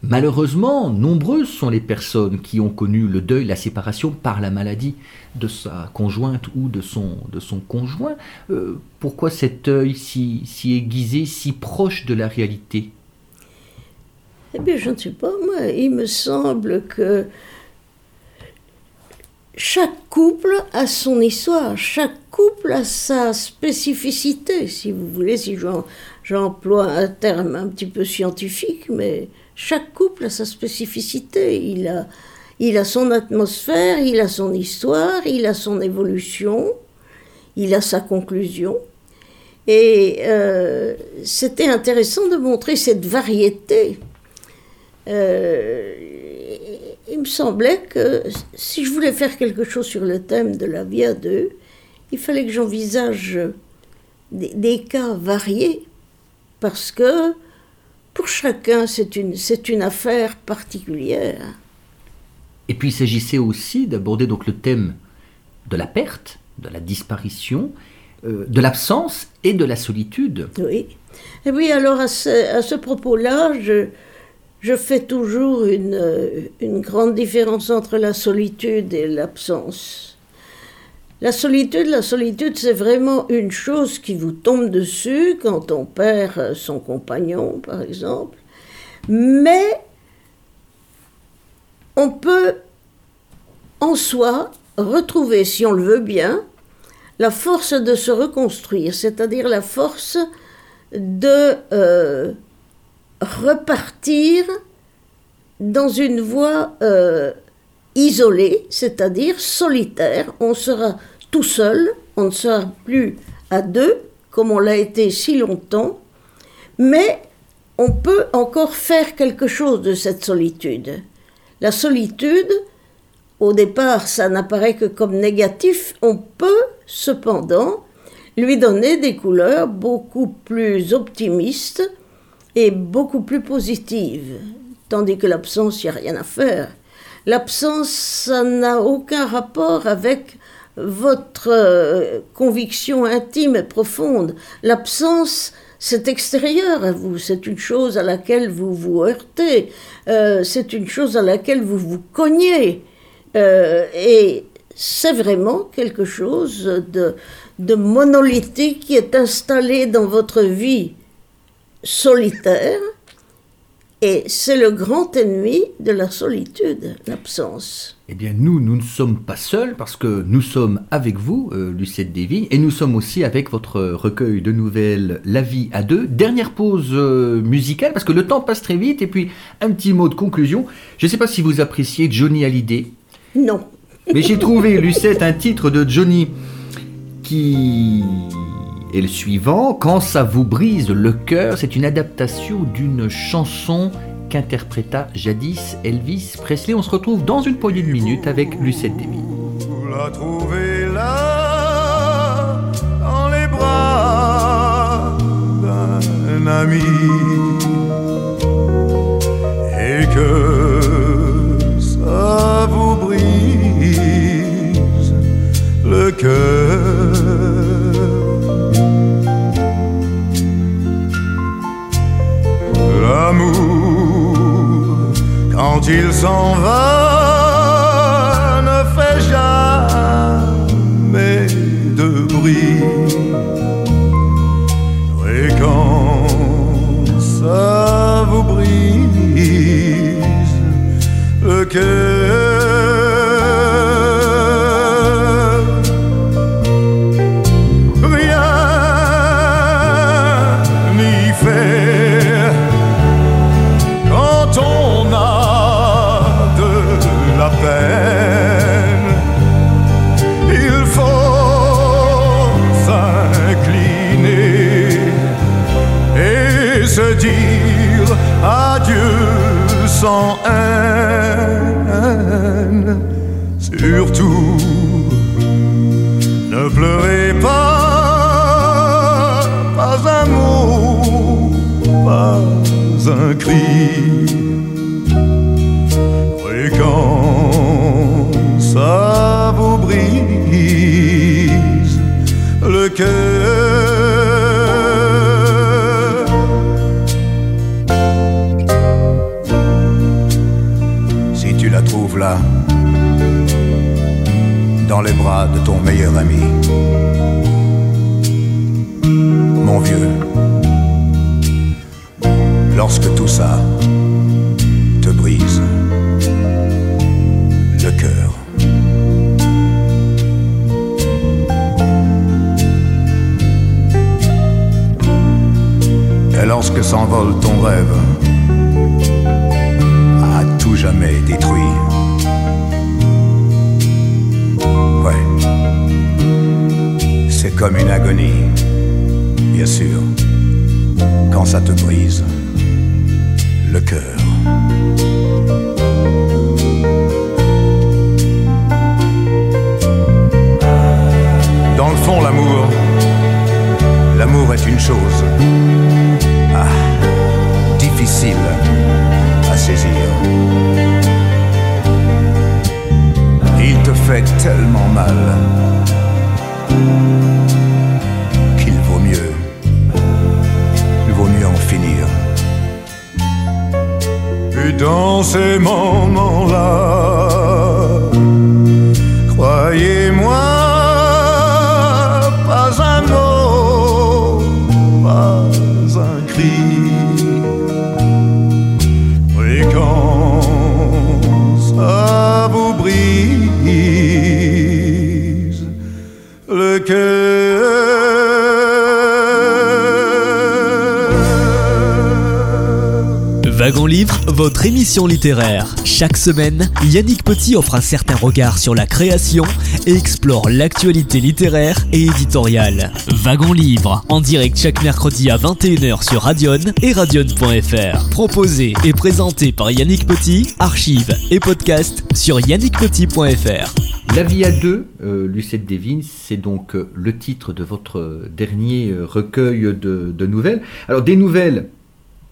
malheureusement, nombreuses sont les personnes qui ont connu le deuil, la séparation par la maladie de sa conjointe ou de son, de son conjoint. Pourquoi cet œil si, si aiguisé, si proche de la réalité?
Eh bien, je ne sais pas, moi. Il me semble que chaque couple a son histoire, chaque couple a sa spécificité, si vous voulez, si j'emploie un terme un petit peu scientifique, mais chaque couple a sa spécificité. Il a, il a son atmosphère, il a son histoire, il a son évolution, il a sa conclusion. Et euh, c'était intéressant de montrer cette variété. Euh, il me semblait que si je voulais faire quelque chose sur le thème de la vie à deux, il fallait que j'envisage des, des cas variés, parce que pour chacun, c'est une, c'est une affaire particulière.
Et puis il s'agissait aussi d'aborder donc le thème de la perte, de la disparition, euh, de l'absence et de la solitude.
Oui. Et oui, alors à ce, à ce propos-là, je, je fais toujours une, euh, une grande différence entre la solitude et l'absence. La solitude, la solitude, c'est vraiment une chose qui vous tombe dessus quand on perd euh, son compagnon, par exemple. Mais on peut en soi retrouver, si on le veut bien, la force de se reconstruire, c'est-à-dire la force de euh, repartir dans une voie euh, isolée, c'est-à-dire solitaire. On sera tout seul, on ne sera plus à deux, comme on l'a été si longtemps, mais on peut encore faire quelque chose de cette solitude. La solitude, au départ, ça n'apparaît que comme négatif, on peut cependant lui donner des couleurs beaucoup plus optimistes beaucoup plus positives, tandis que l'absence, il n'y a rien à faire. L'absence, ça n'a aucun rapport avec votre euh, conviction intime et profonde. L'absence, c'est extérieur à vous, c'est une chose à laquelle vous vous heurtez, euh, c'est une chose à laquelle vous vous cognez. Euh, et c'est vraiment quelque chose de, de monolithique qui est installé dans votre vie solitaire. Et c'est le grand ennemi de la solitude, l'absence.
Eh bien, nous, nous ne sommes pas seuls parce que nous sommes avec vous, euh, Lucette Desvignes, et nous sommes aussi avec votre recueil de nouvelles La vie à deux. Dernière pause euh, musicale parce que le temps passe très vite. Et puis, un petit mot de conclusion. Je ne sais pas si vous appréciez Johnny Hallyday,
Non.
mais j'ai trouvé, Lucette, un titre de Johnny qui est le suivant. Quand ça vous brise le cœur, c'est une adaptation d'une chanson qu'interpréta jadis Elvis Presley. On se retrouve dans une poignée de minutes avec Lucette.
Vous la là, dans les bras d'un ami, et que ça vous brise le cœur. Quand il s'en va, ne fait jamais de bruit. Et quand ça vous brise le cœur, ces moments-là,
votre émission littéraire. Chaque semaine, Yannick Petit offre un certain regard sur la création et explore l'actualité littéraire et éditoriale. Wagon Livre, en direct chaque mercredi à 21h sur Radion et radion.fr. Proposé et présenté par Yannick Petit, archives et podcast sur yannickpetit.fr.
La vie à deux, euh, Lucette Devine, c'est donc euh, le titre de votre euh, dernier recueil de nouvelles. Alors des nouvelles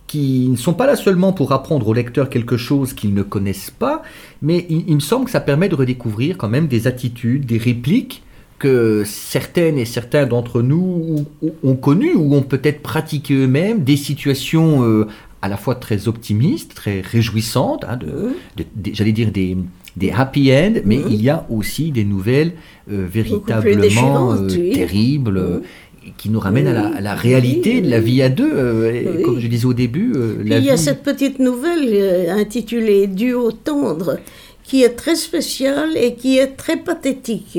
qui ne sont pas là seulement pour apprendre au lecteur quelque chose qu'ils ne connaissent pas, mais il, il me semble que ça permet de redécouvrir quand même des attitudes, des répliques que certaines et certains d'entre nous ont- connues ou ont peut-être pratiqué eux-mêmes, des situations euh, à la fois très optimistes, très réjouissantes, hein, de, de- de- j'allais dire des, des happy end, mais il y a aussi des nouvelles euh, véritablement euh, terribles, qui nous ramènent à, la, à la réalité
Oui,
de la vie à deux. euh,
Oui.
Comme je disais au début, euh, la
il y a cette petite nouvelle euh, intitulée Duo tendre qui est très spéciale et qui est très pathétique.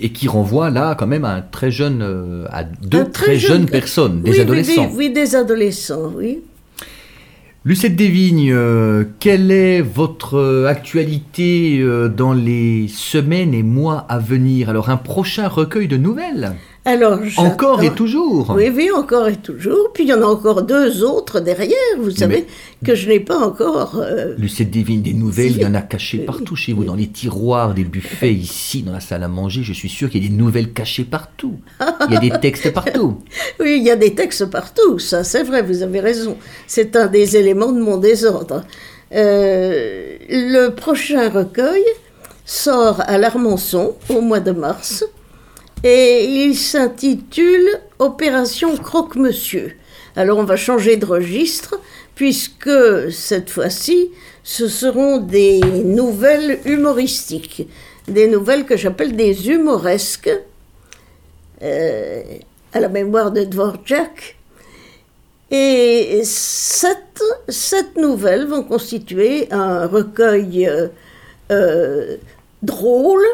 et qui renvoie là quand même à un très jeune, à deux
Un
très, jeunes personnes, des adolescents.
Oui, oui, des adolescents, oui.
Lucette Desvignes, quelle est votre actualité dans les semaines et mois à venir? Alors un prochain recueil de nouvelles?
Alors,
Encore et toujours
Oui, oui, encore et toujours. Puis il y en a encore deux autres derrière, vous savez, que je n'ai pas encore. euh,
Lucette Desvignes, des nouvelles,
Si.
il y en a cachées partout chez vous, dans les tiroirs des buffets, ici, dans la salle à manger. Je suis sûr qu'il y a des nouvelles cachées partout. Il y a des *laughs* textes partout.
Oui, il y a des textes partout, ça c'est vrai, vous avez raison. C'est un des éléments de mon désordre. Euh, le prochain recueil sort à l'Armançon au mois de mars et il s'intitule Opération Croque-Monsieur. Alors on va changer de registre puisque cette fois-ci ce seront des nouvelles humoristiques, des nouvelles que j'appelle des humoresques euh, à la mémoire de Dvorak. Et sept, sept nouvelles vont constituer un recueil euh, euh, drôle,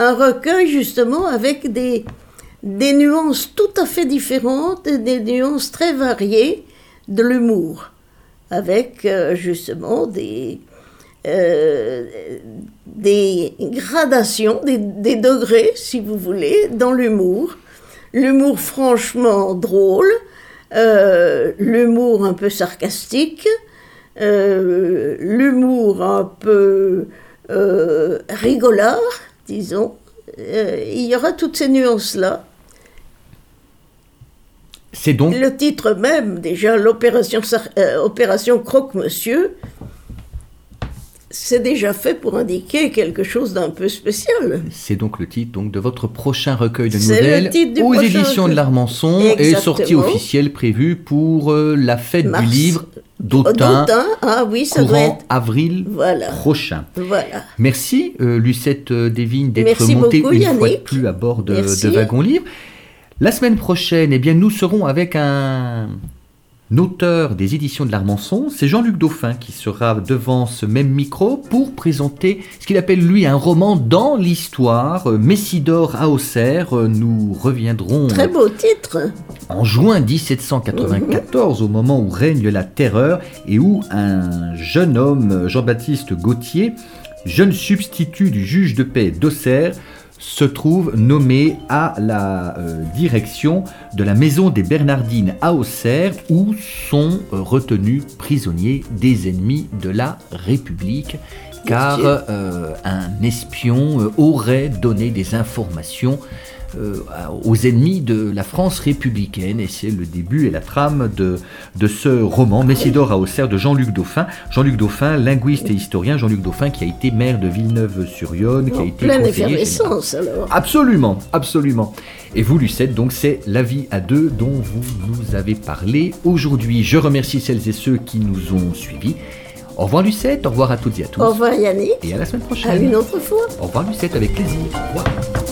un recueil justement avec des, nuances tout à fait différentes, des nuances très variées de l'humour, avec euh, justement des, euh, gradations, des, degrés, si vous voulez, dans l'humour. L'humour franchement drôle, euh, l'humour un peu sarcastique, l'humour un peu rigolard, disons. Euh, il y aura toutes ces nuances-là.
C'est donc
Le titre même, déjà, l'opération euh, opération Croque-Monsieur, c'est déjà fait pour indiquer quelque chose d'un peu spécial.
C'est donc le titre donc, de votre prochain recueil de nouvelles aux éditions de
recueil.
l'Armançon et sortie officielle prévue pour euh, la fête
Mars.
du livre d'Autun,
ah oui, ça doit être.
avril
Voilà.
prochain.
Voilà.
Merci euh, Lucette euh, Desvignes d'être montée
beaucoup,
une fois de
Yannick.
plus à bord de, de Wagon Livre. La semaine prochaine, eh bien, nous serons avec un auteur des éditions de l'Armançon, c'est Jean-Luc Dauphin qui sera devant ce même micro pour présenter ce qu'il appelle lui un roman dans l'histoire, Messidor à Auxerre. Nous reviendrons
Très beau titre.
en juin 1794, au moment où règne la terreur et où un jeune homme, Jean-Baptiste Gauthier, jeune substitut du juge de paix d'Auxerre, se trouve nommé à la euh, direction de la maison des Bernardines à Auxerre, où sont euh, retenus prisonniers des ennemis de la République, car euh, un espion aurait donné des informations aux ennemis de la France républicaine. Et c'est le début et la trame de, de ce roman, Messidor à Auxerre, de Jean-Luc Dauphin. Jean-Luc Dauphin, linguiste et historien. Jean-Luc Dauphin qui a été maire de Villeneuve-sur-Yonne, qui a été
pleine effervescence alors.
Absolument, absolument. Et vous, Lucette, donc c'est La vie à deux dont vous nous avez parlé aujourd'hui. Je remercie celles et ceux qui nous ont suivis. Au revoir Lucette, au revoir à toutes et à tous.
Au revoir Yannick.
Et à la semaine
À
prochaine.
une autre fois.
Au revoir Lucette, avec plaisir. Au revoir.